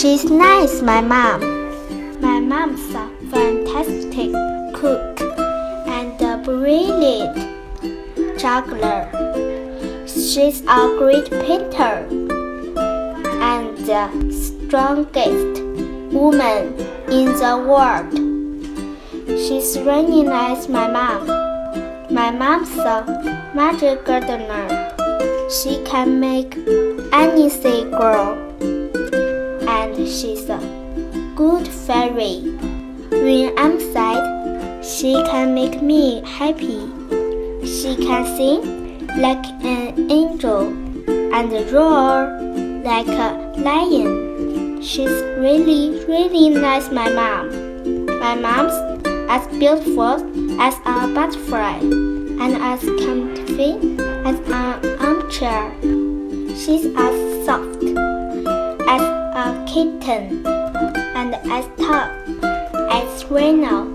She's nice, my mom. My mom's a fantastic cook and a brilliant juggler. She's a great painter and the strongest woman in the world. She's really nice, my mom. My mom's a magic gardener. She can make anything grow. She's a good fairy. When I'm sad, she can make me happy. She can sing like an angel and roar like a lion. She's really, really nice, my mom. My mom's as beautiful as a butterfly and as comfy as an armchair. She's as soft kitten and as tough as rhino.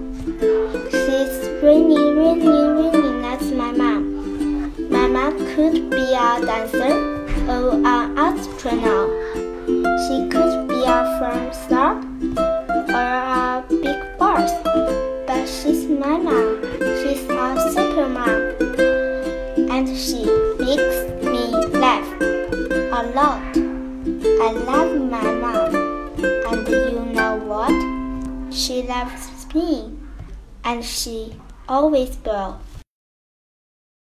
She's really, really, really nice, my mom. My mom could be a dancer or an astronaut. She could be a film star or a big boss. But she's my mom. She's a super mom. And she makes me laugh a lot. I love my She loves me. And she always will.